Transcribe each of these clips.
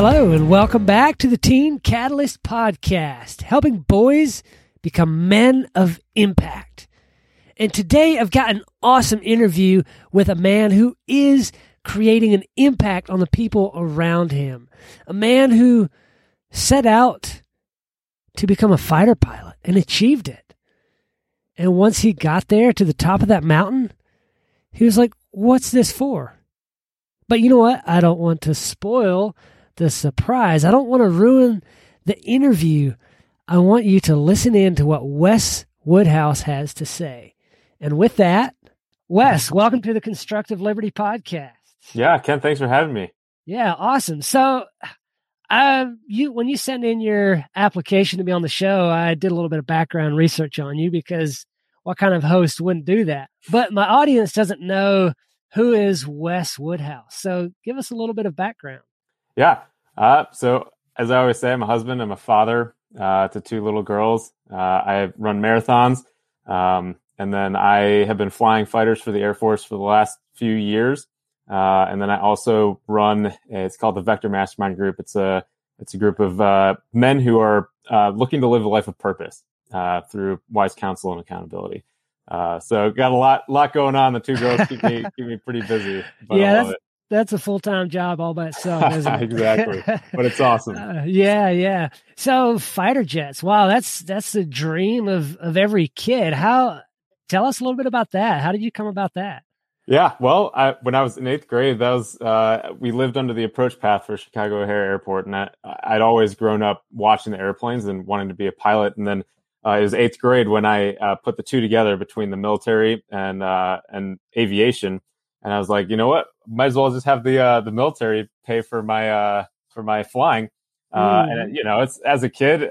Hello, and welcome back to the Teen Catalyst Podcast, helping boys become men of impact. And today I've got an awesome interview with a man who is creating an impact on the people around him. A man who set out to become a fighter pilot and achieved it. And once he got there to the top of that mountain, he was like, What's this for? But you know what? I don't want to spoil the surprise. I don't want to ruin the interview. I want you to listen in to what Wes Woodhouse has to say. And with that, Wes, welcome to the Constructive Liberty Podcast. Yeah, Ken, thanks for having me. Yeah, awesome. So, uh, you when you send in your application to be on the show, I did a little bit of background research on you because what kind of host wouldn't do that? But my audience doesn't know who is Wes Woodhouse. So, give us a little bit of background. Yeah. Uh, so as I always say, I'm a husband. I'm a father uh, to two little girls. Uh, I run marathons, um, and then I have been flying fighters for the Air Force for the last few years. Uh, and then I also run. It's called the Vector Mastermind Group. It's a it's a group of uh, men who are uh, looking to live a life of purpose through wise counsel and accountability. so got a lot lot going on. The two girls keep me keep me pretty busy. yeah, that's a full time job all by itself, isn't it? exactly. But it's awesome. Uh, yeah, yeah. So fighter jets. Wow, that's that's the dream of of every kid. How? Tell us a little bit about that. How did you come about that? Yeah, well, I, when I was in eighth grade, that was uh, we lived under the approach path for Chicago O'Hare Airport, and I, I'd always grown up watching the airplanes and wanting to be a pilot. And then uh, it was eighth grade when I uh, put the two together between the military and uh, and aviation and I was like, you know what, might as well just have the uh, the military pay for my uh, for my flying. Uh, mm. And you know, it's as a kid,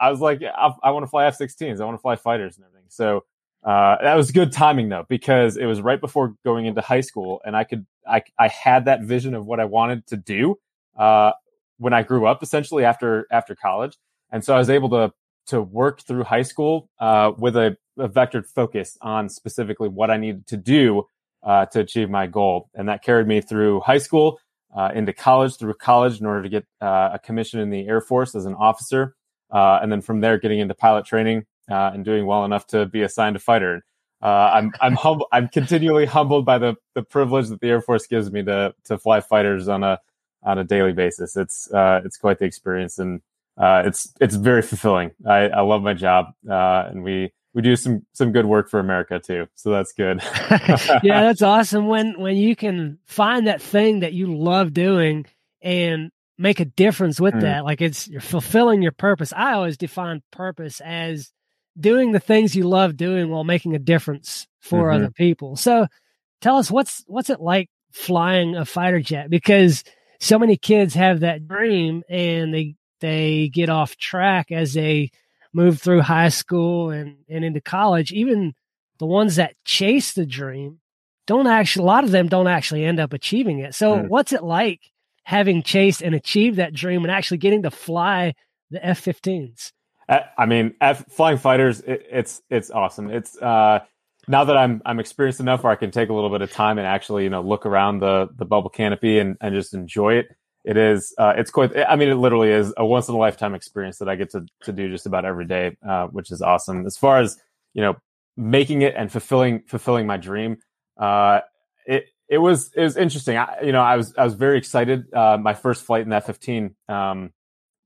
I was like, I, I want to fly F-16s, I want to fly fighters and everything. So uh, that was good timing though, because it was right before going into high school, and I could I I had that vision of what I wanted to do uh, when I grew up, essentially after after college, and so I was able to to work through high school uh, with a, a vectored focus on specifically what I needed to do uh, to achieve my goal. And that carried me through high school, uh, into college, through college in order to get uh, a commission in the Air Force as an officer. Uh, and then from there, getting into pilot training uh, and doing well enough to be assigned a fighter. Uh, I'm I'm humble. I'm continually humbled by the the privilege that the Air Force gives me to to fly fighters on a on a daily basis. It's it's quite the experience, and it's it's very fulfilling. I, I love my job, and we we do some some good work for America too. So that's good. yeah, that's awesome when when you can find that thing that you love doing and make a difference with mm. that. Like it's you're fulfilling your purpose. I always define purpose as doing the things you love doing while making a difference for mm-hmm. other people. So tell us what's what's it like flying a fighter jet because so many kids have that dream and they they get off track as they move through high school and, and into college, even the ones that chase the dream don't actually, a lot of them don't actually end up achieving it. So, mm. what's it like having chased and achieved that dream and actually getting to fly the F 15s? I mean, F, flying fighters, it, it's it's awesome. It's uh, now that I'm I'm experienced enough where I can take a little bit of time and actually you know look around the the bubble canopy and, and just enjoy it it is uh, it's quite i mean it literally is a once in a lifetime experience that i get to, to do just about every day uh, which is awesome. As far as you know making it and fulfilling fulfilling my dream uh, it it was it was interesting. I, you know i was i was very excited uh, my first flight in that 15 um,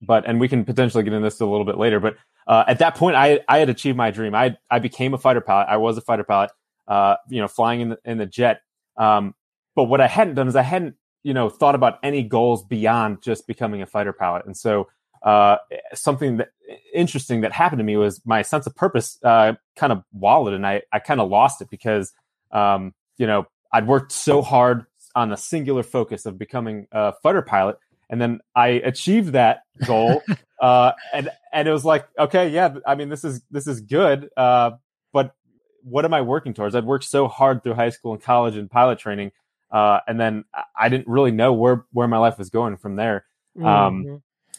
but and we can potentially get into this a little bit later but uh, at that point i i had achieved my dream. I i became a fighter pilot. I was a fighter pilot uh, you know flying in the, in the jet. Um, but what i hadn't done is i hadn't you know thought about any goals beyond just becoming a fighter pilot. And so uh, something that interesting that happened to me was my sense of purpose uh, kind of wallowed and i, I kind of lost it because um, you know i'd worked so hard on the singular focus of becoming a fighter pilot and then i achieved that goal uh, and and it was like okay yeah i mean this is this is good uh, but what am i working towards? I'd worked so hard through high school and college and pilot training uh, and then I didn't really know where where my life was going from there, um, mm-hmm.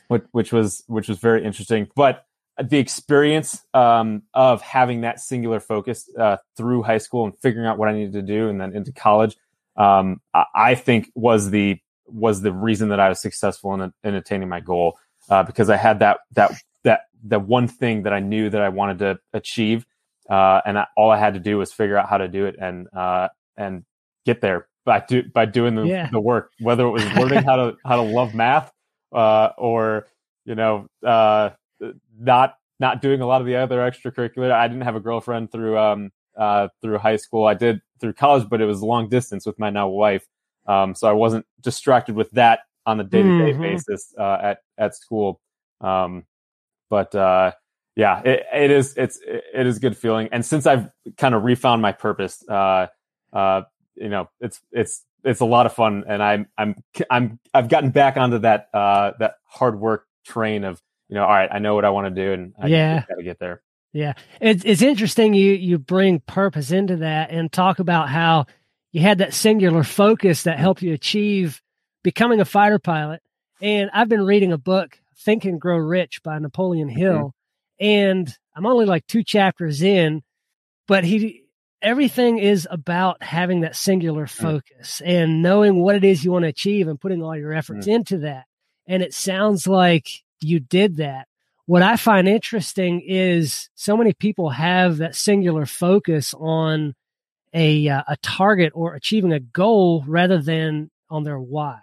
which, which was which was very interesting. But the experience um, of having that singular focus uh, through high school and figuring out what I needed to do, and then into college, um, I think was the was the reason that I was successful in, in attaining my goal uh, because I had that that that that one thing that I knew that I wanted to achieve, uh, and I, all I had to do was figure out how to do it and uh, and get there by do, by doing the, yeah. the work, whether it was learning how to how to love math uh, or you know uh, not not doing a lot of the other extracurricular. I didn't have a girlfriend through um, uh, through high school. I did through college, but it was long distance with my now wife. Um, so I wasn't distracted with that on a day to day basis uh, at at school. Um, but uh, yeah, it, it is it's it is a good feeling. And since I've kind of refound my purpose, uh, uh, you know, it's it's it's a lot of fun, and I'm I'm I'm I've gotten back onto that uh, that hard work train of you know, all right, I know what I want to do, and I yeah, got to get there. Yeah, it's it's interesting you you bring purpose into that and talk about how you had that singular focus that helped you achieve becoming a fighter pilot. And I've been reading a book, Think and Grow Rich by Napoleon mm-hmm. Hill, mm-hmm. and I'm only like two chapters in, but he everything is about having that singular mm. focus mm. and knowing what it is you want to achieve and putting all your efforts mm. into that. And it sounds like you did that what I find interesting is so many people have that singular focus on a uh, a target or achieving a goal rather than on their why.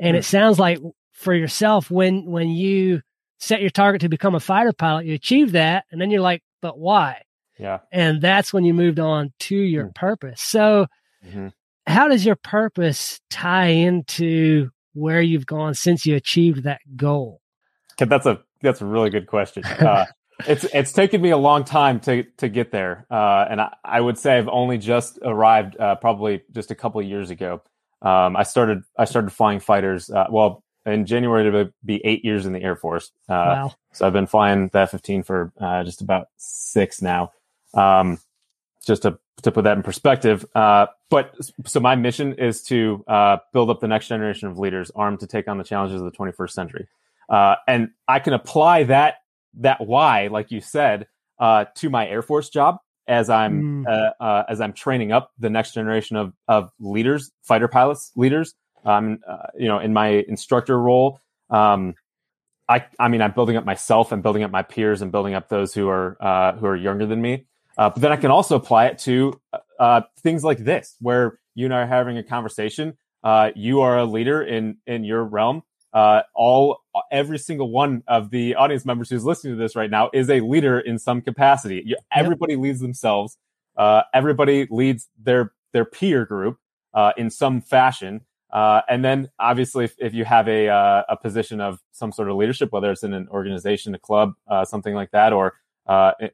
And mm. it sounds like for yourself when when you set your target to become a fighter pilot, you achieve that and then you're like, but why? Yeah. And that's when you moved on to your mm. purpose. So mm-hmm. how does your purpose tie into where you've gone since you achieved that goal? That's a that's a really good question. Uh, it's it's taken me a long time to to get there, uh, and I, I, would say I've only just arrived, uh, probably just a couple of years ago. Um, I started I started flying fighters. Uh, well, in January to be eight years in the Air Force. Uh, wow! So I've been flying the F-15 for uh, just about six now. Um, just to to put that in perspective. but so my mission is to build up the next generation of leaders armed to take on the challenges of the 21st century. Uh, and I can apply that that why, like you said, uh, to my Air Force job as I'm mm. uh, uh as I'm training up the next generation of of leaders, fighter pilots, leaders. Um, uh, you know, in my instructor role, um, I I mean, I'm building up myself and building up my peers and building up those who are uh, who are younger than me. But then I can also apply it to things like this, where you and I are having a conversation. you are a leader in in your realm uh, all every single one of the audience members who's listening to this right now is a leader in some capacity. You, everybody yep. leads themselves. Uh, everybody leads their their peer group uh, in some fashion. Uh, and then, obviously, if, if you have a uh, a position of some sort of leadership, whether it's in an organization, a club, uh, something like that, or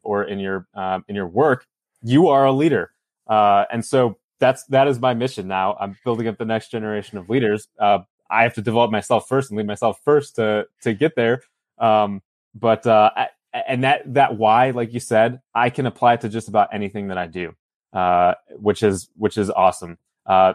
or in your um, in your work, you are a leader. and so that's that is my mission now. I'm building up the next generation of leaders. Uh, I have to develop myself first and lead myself first to to get there. Um, but uh, I, and that that why, like you said, I can apply it to just about anything that I do, uh, which is which is awesome. Uh,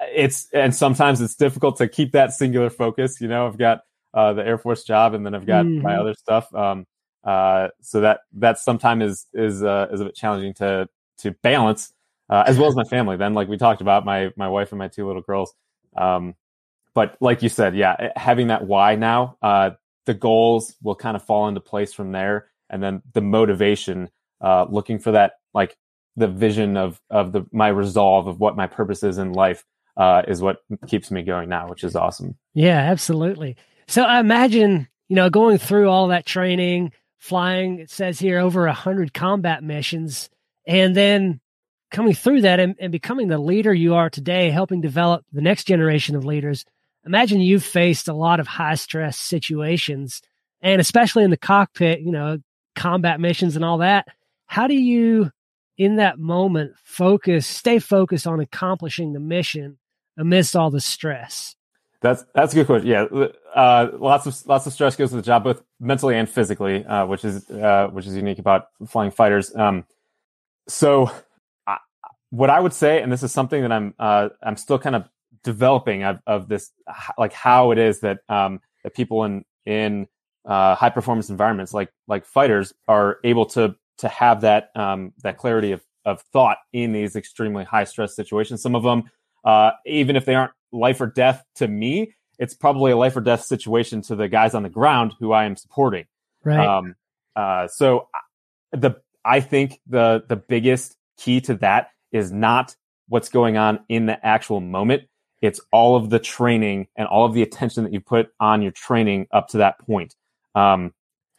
it's and sometimes it's difficult to keep that singular focus. You know, I've got uh, the Air Force job, and then I've got mm-hmm. my other stuff. Um, uh, so that that sometimes is is uh, is a bit challenging to to balance, uh, as well as my family. Then, like we talked about, my my wife and my two little girls. Um, but like you said, yeah, eh, having that why now, uh, the goals will kind of fall into place from there, and then the motivation, uh, looking for that like the vision of of the my resolve of what my purpose is in life uh, is what keeps me going now, which is awesome. Yeah, absolutely. So I imagine you know going through all that training, flying. It says here over a hundred combat missions, and then coming through that and, and becoming the leader you are today, helping develop the next generation of leaders imagine you've faced a lot of high stress situations and especially in the cockpit, you know, combat missions and all that. How do you, in that moment, focus, stay focused on accomplishing the mission amidst all the stress? That's that's a good question. Yeah, uh, lots of lots of stress goes to the job, both mentally and physically, uh, which is uh, which is unique about flying fighters. Um, so, what I would say, and this is something that I'm uh, I'm still kind of developing of, of this, like how it is that um, that people in in uh, high performance environments like like fighters are able to to have that um, that clarity of of thought in these extremely high stress situations. Some of them, uh, even if they aren't life or death to me, it's probably a life or death situation to the guys on the ground who I am supporting. Right. Um, uh, so the I think the the biggest key to that is not what's going on in the actual moment. It's all of the training and all of the attention that you put on your training up to that point. Um,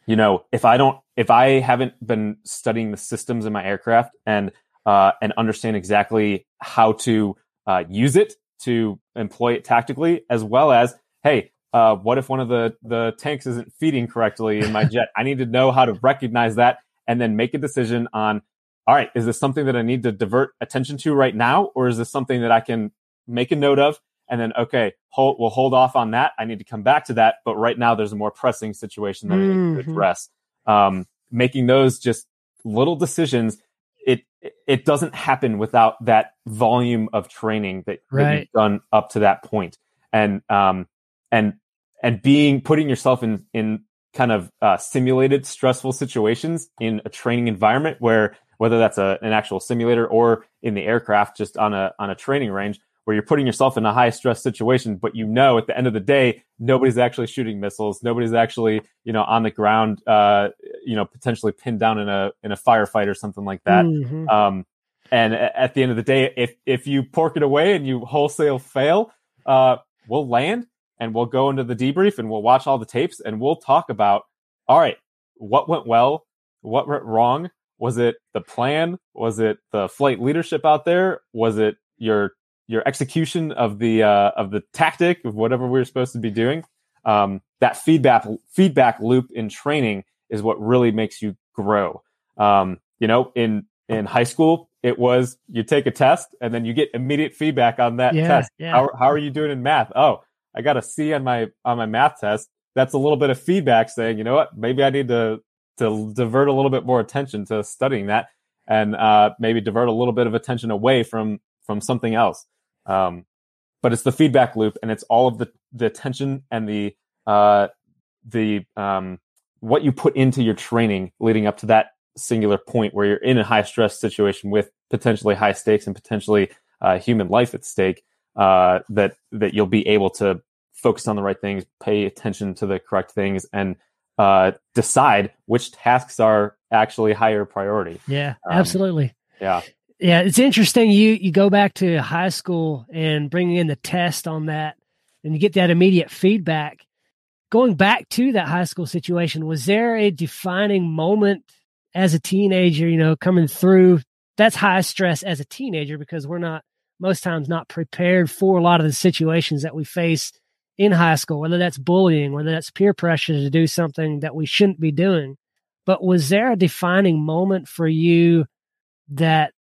you know, if I don't, if I haven't been studying the systems in my aircraft and uh, and understand exactly how to uh, use it to employ it tactically, as well as, hey, uh, what if one of the the tanks isn't feeding correctly in my jet? I need to know how to recognize that and then make a decision on, all right, is this something that I need to divert attention to right now, or is this something that I can make a note of and then okay, hold, we'll hold off on that. I need to come back to that, but right now there's a more pressing situation that mm-hmm. I need to mm-hmm. address. Um, making those just little decisions it it doesn't happen without that volume of training that, right. that you've done up to that point and um and and being putting yourself in in kind of uh, simulated stressful situations in a training environment where whether that's a, an actual simulator or in the aircraft just on a on a training range where you're putting yourself in a high stress situation, but you know at the end of the day, nobody's actually shooting missiles, nobody's actually you know on the ground, uh, you know potentially pinned down in a in a firefight or something like that. Mm-hmm. Um, and at the end of the day, if if you pork it away and you wholesale fail, uh, we'll land and we'll go into the debrief and we'll watch all the tapes and we'll talk about all right, what went well, what went wrong. Was it the plan? Was it the flight leadership out there? Was it your your execution of the uh, of the tactic of whatever we are supposed to be doing. Um, that feedback feedback loop in training is what really makes you grow. Um, you know, in in high school, it was you take a test and then you get immediate feedback on that yeah, test. Yeah. How, how are you doing in math? Oh, I got a C on my on my math test. That's a little bit of feedback saying, you know what, maybe I need to to divert a little bit more attention to studying that, and uh, maybe divert a little bit of attention away from from something else. Um, but it's the feedback loop, and it's all of the the attention and the uh, the um, what you put into your training leading up to that singular point where you're in a high stress situation with potentially high stakes and potentially uh, human life at stake. Uh, that that you'll be able to focus on the right things, pay attention to the correct things, and uh, decide which tasks are actually higher priority. Yeah, um, absolutely. Yeah. Yeah, it's interesting. You you go back to high school and bringing in the test on that, and you get that immediate feedback. Going back to that high school situation, was there a defining moment as a teenager? You know, coming through that's high stress as a teenager because we're not most times not prepared for a lot of the situations that we face in high school, whether that's bullying, whether that's peer pressure to do something that we shouldn't be doing. But was there a defining moment for you that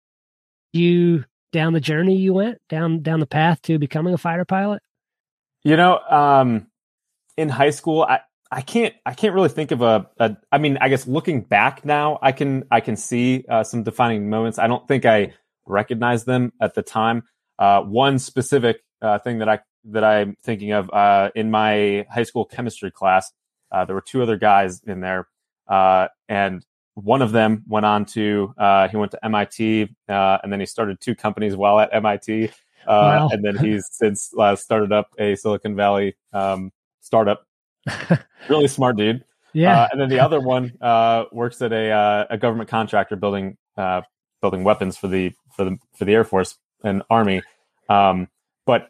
you down the journey you went down down the path to becoming a fighter pilot? You know, um, in high school, I, I can't I can't really think of a, a. I mean, I guess looking back now, I can I can see uh, some defining moments. I don't think I recognized them at the time. Uh, one specific uh, thing that I that I'm thinking of uh, in my high school chemistry class, uh, there were two other guys in there, uh, and one of them went on to uh, he went to MIT uh, and then he started two companies while at MIT. Uh, wow. And then he's since uh, started up a Silicon Valley um, startup. really smart dude. Yeah. Uh, and then the other one uh, works at a a government contractor building building weapons for the for the for the Air Force and Army. Um, but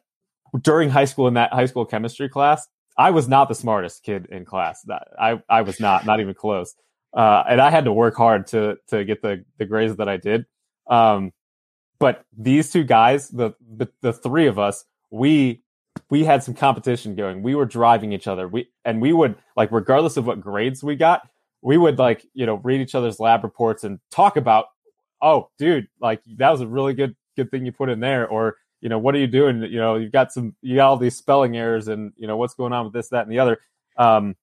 during high school in that high school chemistry class, I was not the smartest kid in class. I I was not, not even close uh, and I had to work hard to to get the the grades that I did. Um, but these two guys, the, the the three of us, we we had some competition going. We were driving each other. We and we would like regardless of what grades we got, we would like you know read each other's lab reports and talk about, oh, dude, like that was a really good good thing you put in there, or you know what are you doing? You know you've got some you got all these spelling errors, and you know what's going on with this, that, and the other. Um,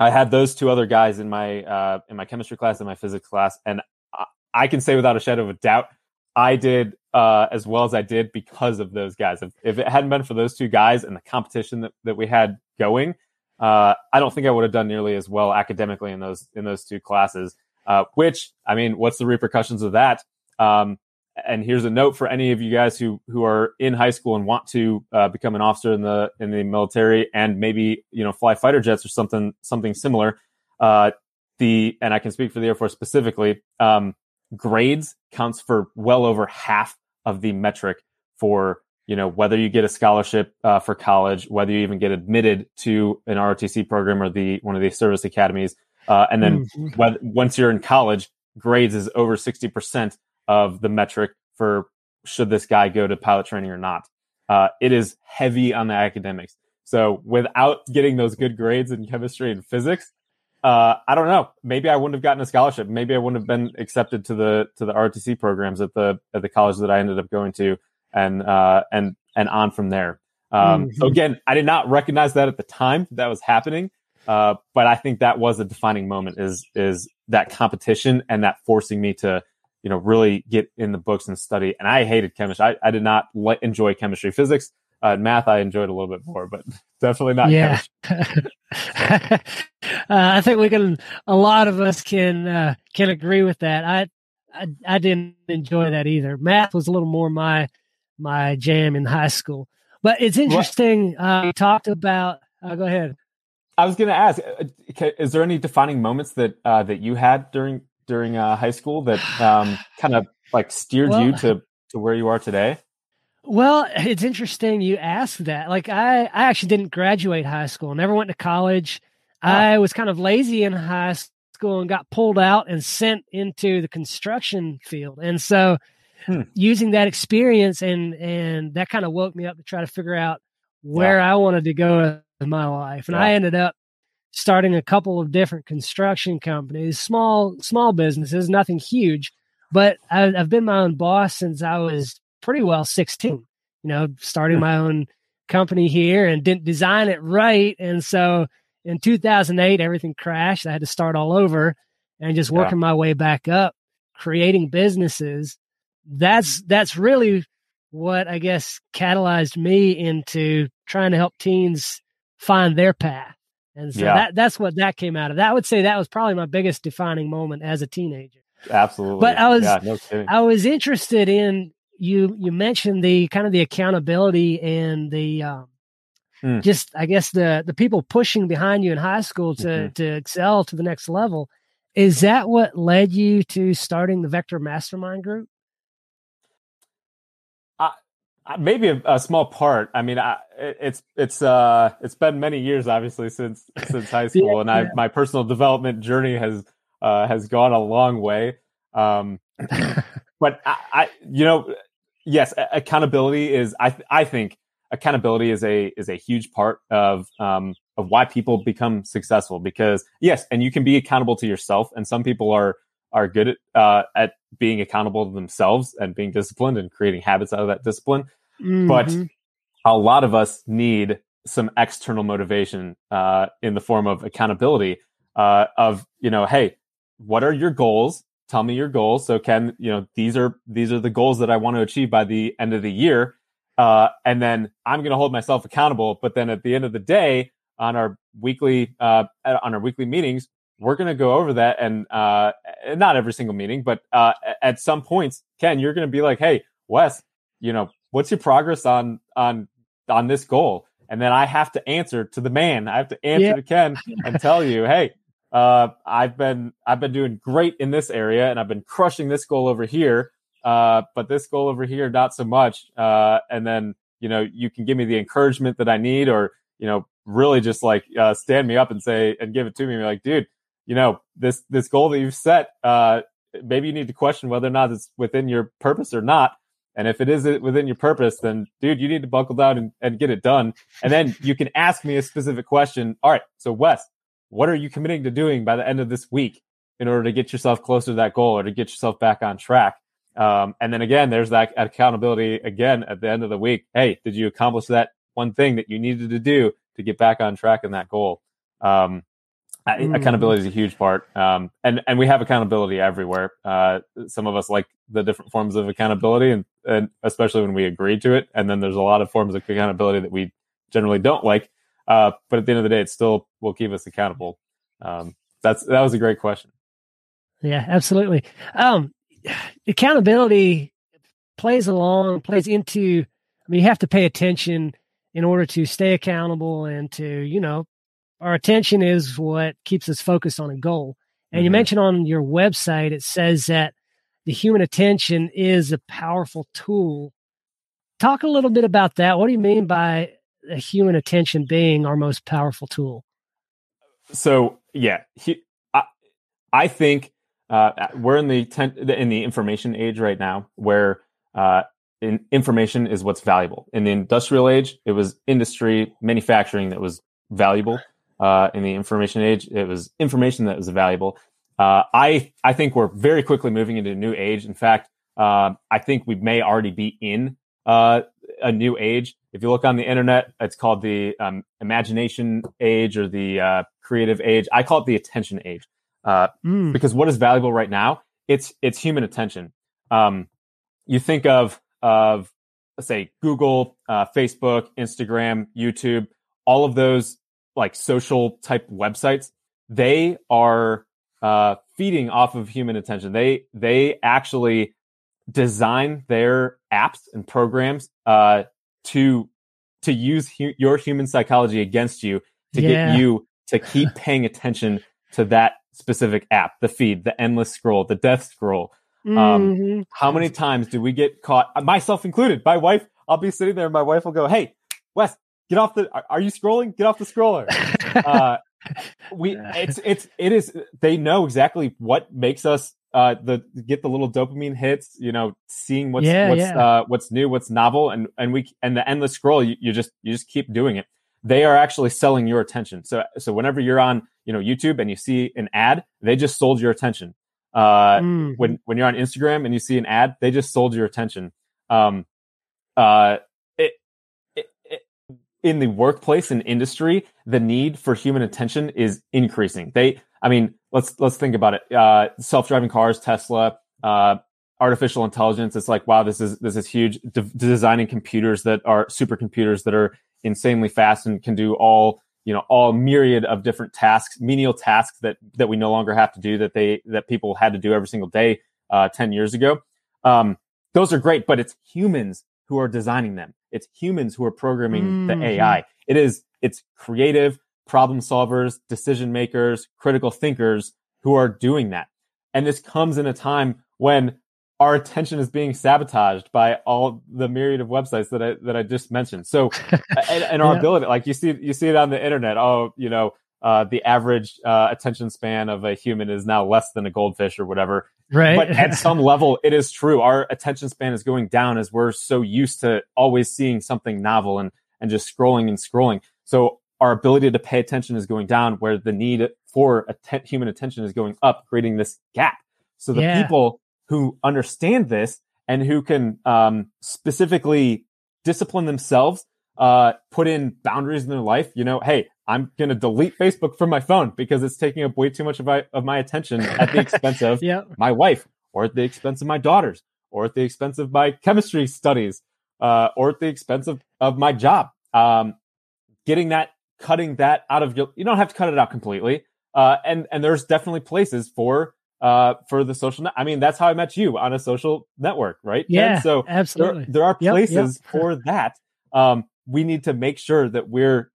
I had those two other guys in my uh, in my chemistry class and my physics class, and I, I can say without a shadow of a doubt, I did uh, as well as I did because of those guys. If, if, it hadn't been for those two guys and the competition that, that we had going, uh, I don't think I would have done nearly as well academically in those in those two classes. Uh, which I mean, what's the repercussions of that? Um, and here's a note for any of you guys who who are in high school and want to uh, become an officer in the in the military and maybe you know fly fighter jets or something something similar. Uh, the and I can speak for the Air Force specifically. Um, grades counts for well over half of the metric for you know whether you get a scholarship uh, for college, whether you even get admitted to an ROTC program or the one of the service academies, uh, and then mm-hmm. whether, once you're in college, grades is over sixty percent of the metric for should this guy go to pilot training or not. Uh, it is heavy on the academics. So without getting those good grades in chemistry and physics, uh, I don't know. Maybe I wouldn't have gotten a scholarship. Maybe I wouldn't have been accepted to the to the ROTC programs at the at the college that I ended up going to, and uh, and and on from there. Um, mm-hmm. So again, I did not recognize that at the time that was happening, uh, but I think that was a defining moment. Is is that competition and that forcing me to you know really get in the books and study. And I hated chemistry. I, I did not le- enjoy chemistry, physics. Uh, math, I enjoyed a little bit more, but definitely not. Yeah, uh, I think we can. A lot of us can uh, can agree with that. I, I, I didn't enjoy that either. Math was a little more my my jam in high school. But it's interesting. Uh, you talked about. Uh, go ahead. I was going to ask: uh, Is there any defining moments that uh, that you had during during uh, high school that um, kind of like steered well, you to to where you are today? Well, it's interesting you ask that. Like I, I actually didn't graduate high school, never went to college. Oh. I was kind of lazy in high school and got pulled out and sent into the construction field. And so hmm. using that experience and and that kind of woke me up to try to figure out where yeah. I wanted to go in my life. And yeah. I ended up starting a couple of different construction companies, small small businesses, nothing huge, but I, I've been my own boss since I was pretty well 16, you know, starting hmm. my own company here and didn't design it right. And so in 2008, everything crashed. I had to start all over and just working yeah. my way back up, creating businesses. That's, that's really what I guess catalyzed me into trying to help teens find their path. And so yeah. that, that's what that came out of. That I would say that was probably my biggest defining moment as a teenager. Absolutely. But I was, yeah, no I was interested in you you mentioned the kind of the accountability and the um, mm. just I guess the the people pushing behind you in high school to mm-hmm. to excel to the next level. Is that what led you to starting the Vector Mastermind Group? Maybe a, a, small part. I mean, I, it's it's uh it's been many years, obviously, since since high school, yeah, and I yeah. my personal development journey has uh has gone a long way. Um, but I, I, you know, yes, accountability is. I I think accountability is a is a huge part of um, of why people become successful. Because yes, and you can be accountable to yourself, and some people are are good at uh, at being accountable to themselves and being disciplined and creating habits out of that discipline. Mm-hmm. But a lot of us need some external motivation uh, in the form of accountability uh, of you know, hey, what are your goals? tell me your goals. So Ken, you know, these are these are the goals that I want to achieve by the end of the year. Uh, and then I'm going to hold myself accountable. But then at the end of the day, on our weekly uh, on our weekly meetings, we're going to go over that, and uh, not every single meeting, but uh, at some points, Ken, you're going to be like, "Hey, Wes, you know, what's your progress on on on this goal?" And then I have to answer to the man. I have to answer yeah. to Ken and tell you, "Hey, uh, I've been I've been doing great in this area, and I've been crushing this goal over here. Uh, but this goal over here, not so much. Uh, and then you know you can give me the encouragement that I need, or you know really just like uh, stand me up and say and give it to me. Be like, dude, you know this this goal that you've set. Uh, maybe you need to question whether or not it's within your purpose or not. And if it is within your purpose, then dude, you need to buckle down and, and get it done. And then you can ask me a specific question. All right. So Wes, what are you committing to doing by the end of this week in order to get yourself closer to that goal or to get yourself back on track? Um, and then again, there's that accountability again at the end of the week. Hey, did you accomplish that one thing that you needed to do to get back on track in that goal? Um, mm. Accountability is a huge part, um, and and we have accountability everywhere. Uh, some of us like the different forms of accountability, and, and especially when we agree to it. And then there's a lot of forms of accountability that we generally don't like. Uh, but at the end of the day, it still will keep us accountable. Um, that's that was a great question. Yeah, absolutely. Um, accountability plays along, plays into. I mean, you have to pay attention in order to stay accountable and to, you know, our attention is what keeps us focused on a goal. And mm-hmm. you mentioned on your website, it says that the human attention is a powerful tool. Talk a little bit about that. What do you mean by human attention being our most powerful tool? So, yeah, he, I, I think uh, we're in the ten, in the information age right now, where uh, in, information is what's valuable. In the industrial age, it was industry manufacturing that was valuable. Uh, in the information age, it was information that was valuable. Uh, I I think we're very quickly moving into a new age. In fact, uh, I think we may already be in uh, a new age. If you look on the internet, it's called the um, imagination age or the uh, creative age. I call it the attention age mm. because what is valuable right now? It's it's human attention. Um, you think of of let's say Google, uh, Facebook, Instagram, YouTube, all of those like social type websites, they are uh, feeding off of human attention. They they actually design their apps and programs uh, to to use hu- your human psychology against you to yeah. get you to keep paying attention to that specific app, the feed, the endless scroll, the death scroll. Um, mm-hmm. How many times do we get caught, myself included? My wife, I'll be sitting there, and my wife will go, "Hey, Wes, get off the. Are you scrolling? Get off the scroller." uh, we, it's, it's, it is. They know exactly what makes us uh the get the little dopamine hits you know seeing what's yeah, what's yeah. uh what's new what's novel and and we and the endless scroll you, you just you just keep doing it they are actually selling your attention so so whenever you're on you know youtube and you see an ad they just sold your attention uh, mm. When when you're on Instagram and you see an ad, they just sold your attention. Um, uh, in the workplace and industry, the need for human attention is increasing. They, I mean, let's let's think about it. Uh, self-driving cars, Tesla, uh, artificial intelligence. It's like, wow, this is this is huge. De- designing computers that are supercomputers that are insanely fast and can do all you know all myriad of different tasks menial tasks that that we no longer have to do that they that people had to do every single day uh, 10 years ago um, those are great but it's humans who are designing them it's humans who are programming mm-hmm. the ai it is it's creative problem solvers decision makers critical thinkers who are doing that and this comes in a time when our attention is being sabotaged by all the myriad of websites that I that I just mentioned. So, and, and, our yeah. ability, like you see, you see it on the internet. Oh, you know, uh, the average uh, attention span of a human is now less than a goldfish or whatever. Right. But at some level, it is true. Our attention span is going down as we're so used to always seeing something novel and and just scrolling and scrolling. So our ability to pay attention is going down, where the need for att- human attention is going up, creating this gap. So the yeah. people who understand this and who can um, specifically discipline themselves, uh, put in boundaries in their life. You know, hey, I'm going to delete Facebook from my phone because it's taking up way too much of my, of my attention at the expense of yep. my wife or at the expense of my daughters or at the expense of my chemistry studies uh, or at the expense of, of my job. Um, getting that, cutting that out of your, you don't have to cut it out completely. Uh, and, and there's definitely places for uh, for the social. Net. I mean, that's how I met you on a social network, right? Yeah, so absolutely. There, there are places yep, yep. for that. Um, we need to make sure that we're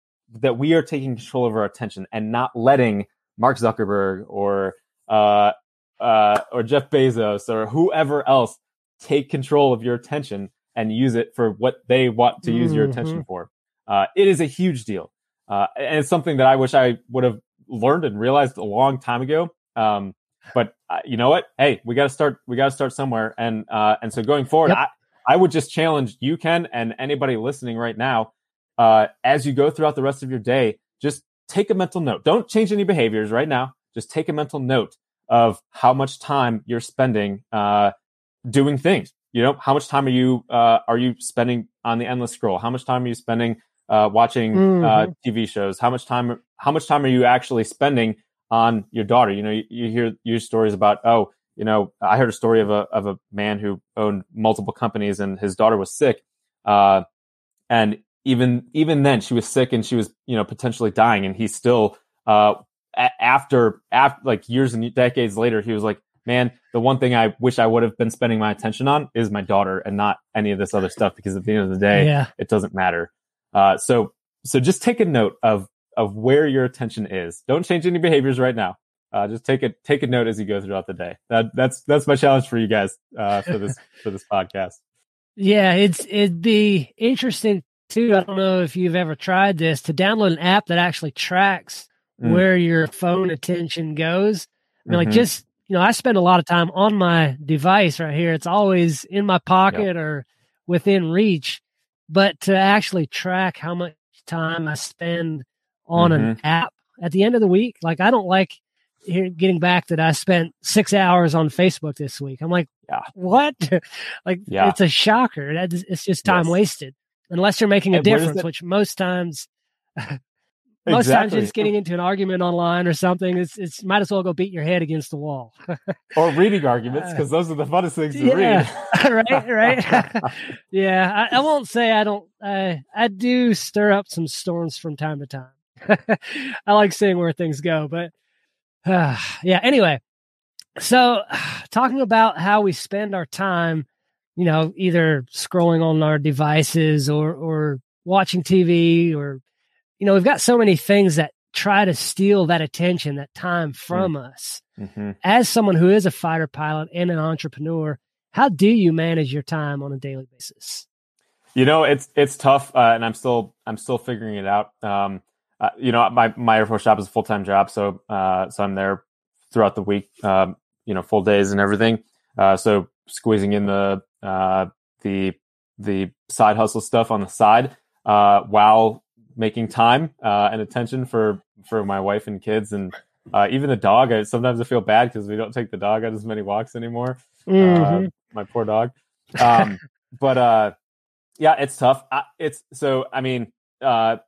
that we are taking control of our attention and not letting Mark Zuckerberg or uh, uh, or Jeff Bezos or whoever else take control of your attention and use it for what they want to use mm-hmm. your attention for. Uh, it is a huge deal, uh, and it's something that I wish I would have learned and realized a long time ago. Um, but uh, you know what? Hey, we got to start. We got to start somewhere. And uh, and so going forward, yep. I, I would just challenge you, Ken, and anybody listening right now, uh, as you go throughout the rest of your day, just take a mental note. Don't change any behaviors right now. Just take a mental note of how much time you're spending uh, doing things. You know, how much time are you uh, are you spending on the endless scroll? How much time are you spending uh, watching uh, mm-hmm. TV shows? How much time how much time are you actually spending on your daughter. You know, you, you hear your stories about, oh, you know, I heard a story of a of a man who owned multiple companies and his daughter was sick. Uh, and even even then she was sick and she was, you know, potentially dying and he still uh after after like years and decades later, he was like, man, the one thing I wish I would have been spending my attention on is my daughter and not any of this other stuff because at the end of the day, Yeah. it doesn't matter. Uh, so, so just take a note of, of where your attention is. Don't change any behaviors right now. Uh, just take a, take a note as you go throughout the day. That, that's, that's my challenge for you guys, uh, for this, for this podcast. Yeah, it's it'd be interesting too. I don't know if you've ever tried this to download an app that actually tracks Mm. where your phone attention goes. I mean, like Mhm. just you know, I spend a lot of time on my device right here. It's always in my pocket or within reach. But to actually track how much time I spend on an Mm-hmm. app at the end of the week, like I don't like getting back that I spent six hours on Facebook this week. I'm like, Yeah. what? like, Yeah. it's a shocker. That is, it's just time Yes. wasted unless you're making a And difference, which most times, most times you're just getting into an argument online or something. It's, it's might as well go beat your head against the wall. or reading arguments because those are the funnest things to Yeah. read. right, right. yeah, I, I won't say I don't. I I do stir up some storms from time to time. I like seeing where things go, but uh, yeah. Anyway, so talking about how we spend our time, you know, either scrolling on our devices or or watching TV or you know, we've got so many things that try to steal that attention, that time from us Mhm. as someone who is a fighter pilot and an entrepreneur, how do you manage your time on a daily basis? You know, it's it's tough, uh, and I'm still I'm still figuring it out. Um, uh, you know, my my Air Force job is a full time job, so uh, so I'm there throughout the week. Um, you know, full days and everything. Uh, so squeezing in the uh, the the side hustle stuff on the side uh, while making time uh, and attention for for my wife and kids and uh, even the dog. I, sometimes I feel bad because we don't take the dog on as many walks anymore uh, my poor dog. Um, but uh, yeah, it's tough. I, it's so. I mean, uh,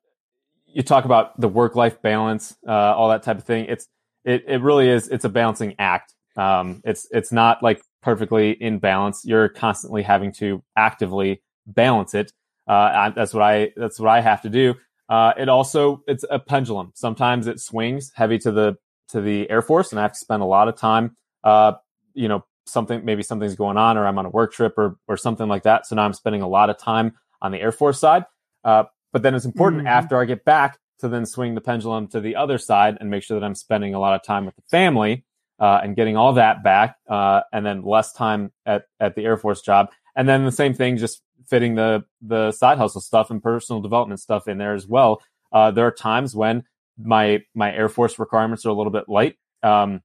you talk about the work life balance, uh, all that type of thing. It's it it really is. It's a balancing act. Um, it's it's not like perfectly in balance. You're constantly having to actively balance it. Uh, I, that's what I that's what I have to do. Uh, it also it's a pendulum. Sometimes it swings heavy to the to the Air Force, and I have to spend a lot of time. Uh, you know, something maybe something's going on, or I'm on a work trip, or or something like that. So now I'm spending a lot of time on the Air Force side. Uh, but then it's important Mhm. after I get back to then swing the pendulum to the other side and make sure that I'm spending a lot of time with the family uh, and getting all that back, uh, and then less time at at the Air Force job, and then the same thing, just fitting the the side hustle stuff and personal development stuff in there as well. Uh, there are times when my my Air Force requirements are a little bit light, um,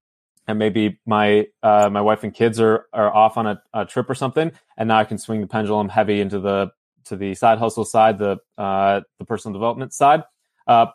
and maybe my uh, my wife and kids are are off on a, a trip or something, and now I can swing the pendulum heavy into the to the side hustle side, the uh, the personal development side. Uh,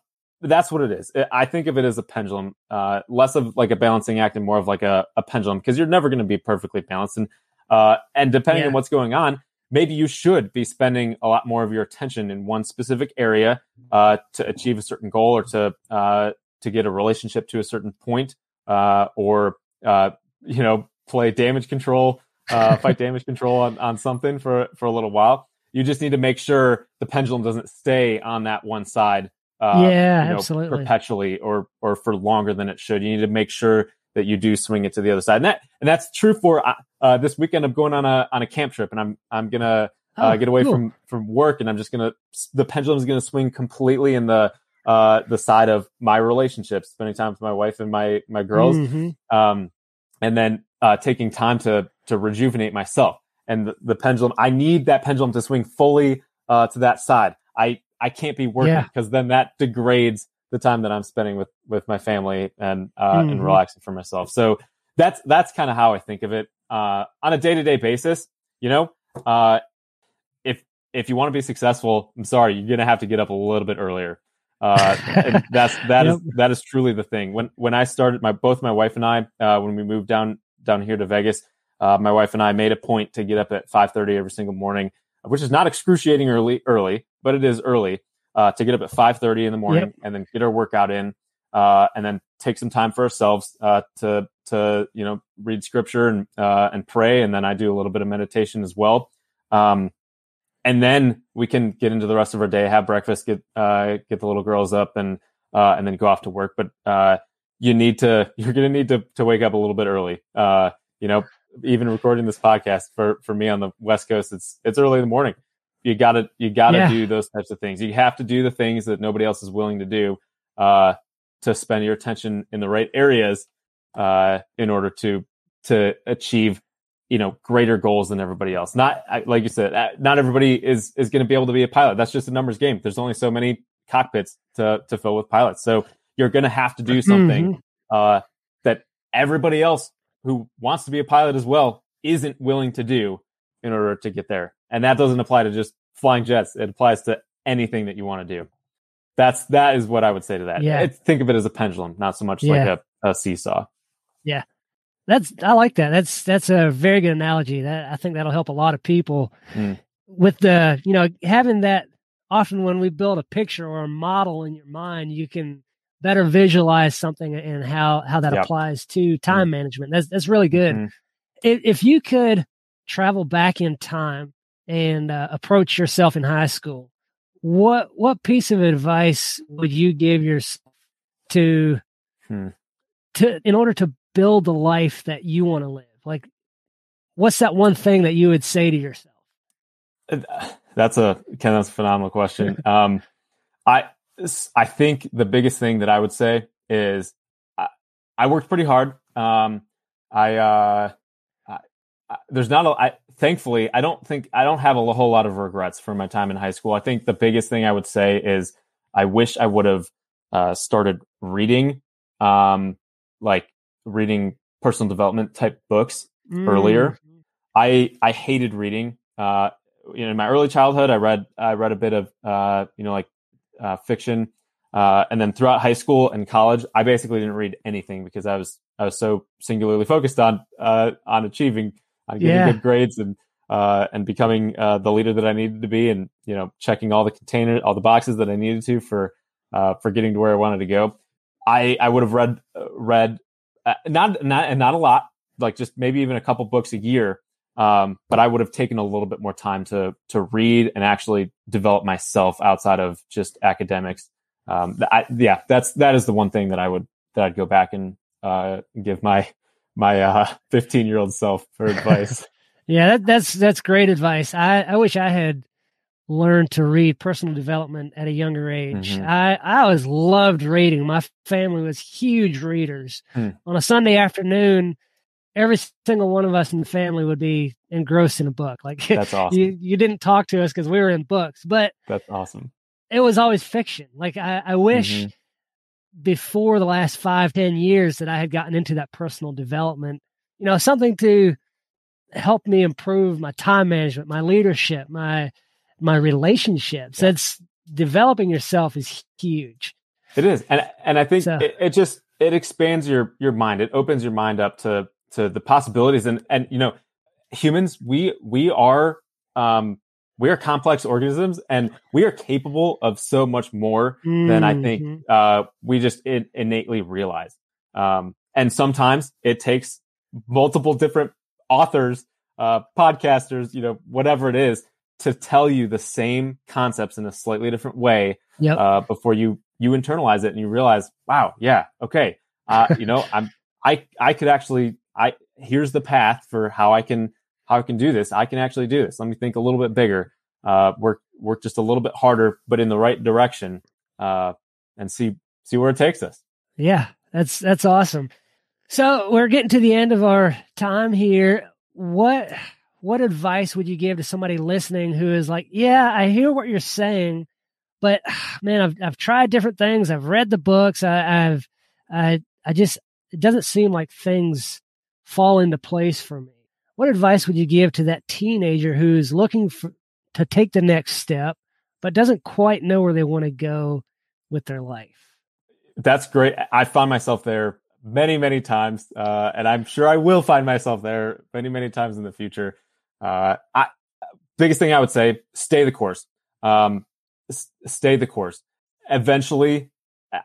that's what it is. I think of it as a pendulum, uh, less of like a balancing act and more of like a, a pendulum because you're never going to be perfectly balanced. And uh, and depending Yeah. on what's going on, maybe you should be spending a lot more of your attention in one specific area uh, to achieve a certain goal or to uh, to get a relationship to a certain point, uh, or uh, you know play damage control, uh, fight damage control on, on something for for a little while. You just need to make sure the pendulum doesn't stay on that one side uh, Yeah, you know, absolutely. perpetually or or for longer than it should. You need to make sure that you do swing it to the other side, and that and that's true for uh, uh, this weekend. I'm going on a on a camp trip, and I'm I'm gonna uh, Oh, get away cool. from from work, and I'm just gonna the pendulum's gonna swing completely in the uh, the side of my relationships, spending time with my wife and my my girls, Mhm. um, and then uh, taking time to to rejuvenate myself. And the, the pendulum, I need that pendulum to swing fully uh, to that side. I I can't be working Yeah. because then that degrades the time that I'm spending with with my family and uh, Mhm. and relaxing for myself. So that's that's kind of how I think of it uh, on a day to day basis. You know, uh, if if you want to be successful, I'm sorry, you're gonna have to get up a little bit earlier. Uh, that's that is Yep. that is truly the thing. When when I started, my both my wife and I, uh, when we moved down down here to Vegas, uh, my wife and I made a point to get up at 5:30 every single morning, which is not excruciating early early, but it is early uh, to get up at 5:30 in the morning and then get our workout in, uh, and then take some time for ourselves uh, to to you know read scripture and uh, and pray, and then I do a little bit of meditation as well. Um, and then we can get into the rest of our day, have breakfast, get uh, get the little girls up, and uh, and then go off to work. But uh, you need to you're going to need to to wake up a little bit early. Uh, you know, even recording this podcast for for me on the West Coast, it's it's early in the morning. You gotta you gotta Yeah. do those types of things. You have to do the things that nobody else is willing to do uh, to spend your attention in the right areas uh, in order to to achieve you know greater goals than everybody else. Not like you said, uh, not everybody is is going to be able to be a pilot. That's just a numbers game. There's only so many cockpits to to fill with pilots. So you're going to have to do something uh, that everybody else who wants to be a pilot as well isn't willing to do in order to get there. And that doesn't apply to just flying jets. It applies to anything that you want to do. That's that is what I would say to that. Yeah. It's- think of it as a pendulum, not so much Yeah. like a, a seesaw. Yeah. That's I like that. That's that's a very good analogy. That I think that'll help a lot of people Mm. with the you know having that. Often when we build a picture or a model in your mind, you can better visualize something and how how that Yep. applies to time management. That's that's really good. Mhm. If, if you could travel back in time and uh, approach yourself in high school, what what piece of advice would you give yourself to Hmm. to in order to build the life that you want to live? Like, what's that one thing that you would say to yourself? That's a Ken. That's a phenomenal question. Um, I I think the biggest thing that I would say is I, I worked pretty hard. Um, I, uh, I, I there's not a. I thankfully I don't think I don't have a whole lot of regrets for my time in high school. I think the biggest thing I would say is I wish I would have uh, started reading, um, like reading personal development type books Earlier? I I hated reading. Uh, you know, in my early childhood, I read I read a bit of uh, you know like uh, fiction, uh, and then throughout high school and college, I basically didn't read anything because I was I was so singularly focused on uh, on achieving, on getting Yeah. good grades and uh, and becoming uh, the leader that I needed to be, and you know checking all the container all the boxes that I needed to for uh, for getting to where I wanted to go. I I would have read uh, read uh, not not and not a lot, like just maybe even a couple books a year. Um, but I would have taken a little bit more time to to read and actually develop myself outside of just academics. Um, I, yeah, that's that is the one thing that I would that I'd go back and uh, give my my uh 15 year old self for advice. Yeah, that, that's that's great advice. I, I wish I had learned to read personal development at a younger age. Mhm. I, I always loved reading. My family was huge readers. Hmm. On a Sunday afternoon, every single one of us in the family would be engrossed in a book. Like That's awesome. you, you didn't talk to us because we were in books, but That's awesome. it was always fiction. Like I, I wish Mhm. before the last five, ten years that I had gotten into that personal development, you know, something to help me improve my time management, my leadership, my my relationships. Yeah. That's developing yourself is huge. It is, and and I think So- it, it just it expands your your mind. It opens your mind up to to the possibilities, and and you know, humans we we are um we are complex organisms, and we are capable of so much more than I think Mhm. uh, we just in, innately realize. Um, and sometimes it takes multiple different authors, uh, podcasters, you know, whatever it is, to tell you the same concepts in a slightly different way Yep. uh, before you you internalize it and you realize, wow, yeah, okay, uh, you know, I'm I I could actually I here's the path for how I can how I can do this. I can actually do this. Let me think a little bit bigger. Uh, work work just a little bit harder, but in the right direction, uh, and see see where it takes us. Yeah, that's that's awesome. So we're getting to the end of our time here. What what advice would you give to somebody listening who is like, yeah, I hear what you're saying, but man, I've I've tried different things. I've read the books. I, I've I I just it doesn't seem like things fall into place for me. What advice would you give to that teenager who's looking for to take the next step, but doesn't quite know where they want to go with their life? That's great. I find myself there many, many times, uh, and I'm sure I will find myself there many, many times in the future. Uh, I, biggest thing I would say: stay the course. Um, s- stay the course. Eventually,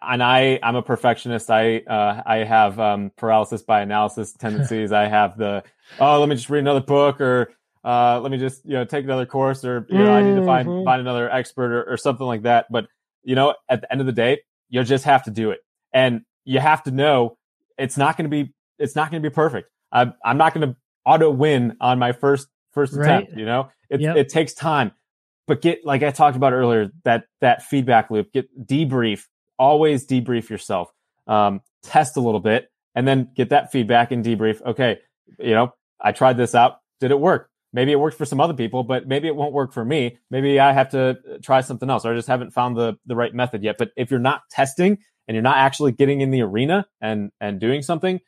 and I, I'm a perfectionist. I, uh, I have um, paralysis by analysis tendencies. I have the oh, let me just read another book, or uh, let me just you know take another course, or you know I need to find Mhm. find another expert or, or something like that. But you know, at the end of the day, you just have to do it, and you have to know it's not going to be it's not going to be perfect. I'm, I'm not going to auto win on my first first attempt. You know, it yep. it takes time, but get like I talked about earlier that that feedback loop. Get debrief. Always debrief yourself. Um, test a little bit, and then get that feedback and debrief. Okay, you know, I tried this out. Did it work? Maybe it worked for some other people, but maybe it won't work for me. Maybe I have to try something else, or I just haven't found the the right method yet. But if you're not testing and you're not actually getting in the arena and and doing something,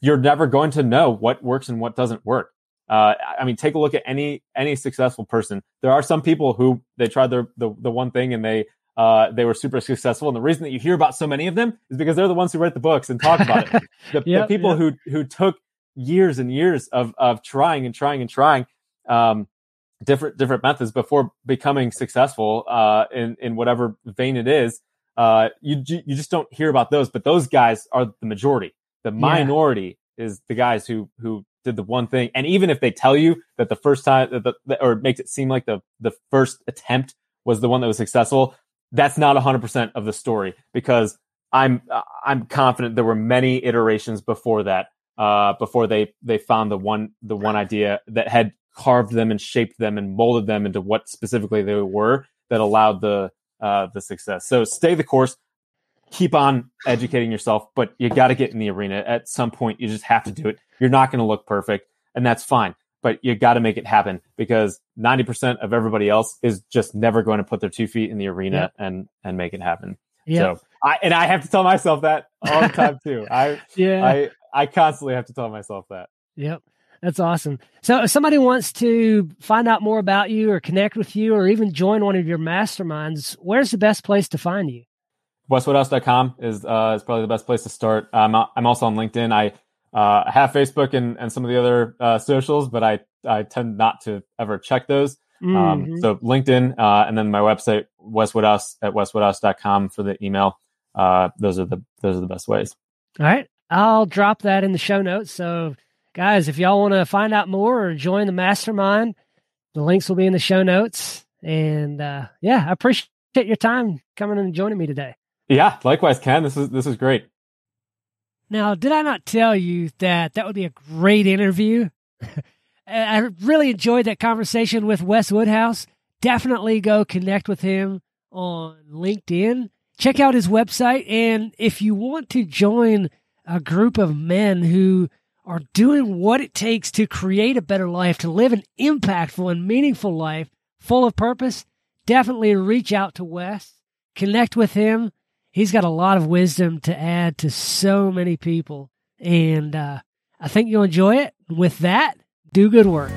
you're never going to know what works and what doesn't work. Uh, I mean, take a look at any any successful person. There are some people who they tried their the, the one thing and they uh, they were super successful. And the reason that you hear about so many of them is because they're the ones who write the books and talk about it. The, yep, the people yep. who who took years and years of of trying and trying and trying um, different different methods before becoming successful uh, in in whatever vein it is. Uh, you you just don't hear about those, but those guys are the majority. The minority yeah. is the guys who who did the one thing. And even if they tell you that the first time, the, the, or makes it seem like the the first attempt was the one that was successful, that's not 100% of the story because I'm I'm confident there were many iterations before that, uh, before they they found the one the one idea that had carved them and shaped them and molded them into what specifically they were that allowed the uh, the success. So stay the course, keep on educating yourself, but you got to get in the arena at some point. You just have to do it. You're not going to look perfect, and that's fine. But you got to make it happen because 90% of everybody else is just never going to put their two feet in the arena and and make it happen. Yep. So I and I have to tell myself that all the time too. I yeah. I I constantly have to tell myself that. Yep. That's awesome. So if somebody wants to find out more about you or connect with you or even join one of your masterminds, where's the best place to find you? weswoodhouse.com is uh, is probably the best place to start. I'm I'm also on LinkedIn. I uh, have Facebook and, and some of the other uh, socials, but I I tend not to ever check those. Um, mm-hmm. Um, so LinkedIn uh, and then my website weswoodhouse at weswoodhouse.com for the email. Uh, those are the those are the best ways. All right, I'll drop that in the show notes. So guys, if y'all want to find out more or join the mastermind, the links will be in the show notes. And uh, yeah, I appreciate your time coming and joining me today. Yeah, likewise, Ken. This is this is great. Now, did I not tell you that that would be a great interview? I really enjoyed that conversation with Wes Woodhouse. Definitely go connect with him on LinkedIn. Check out his website. And if you want to join a group of men who are doing what it takes to create a better life, to live an impactful and meaningful life full of purpose, definitely reach out to Wes, connect with him he's got a lot of wisdom to add to so many people. And uh, I think you'll enjoy it. With that, do good work.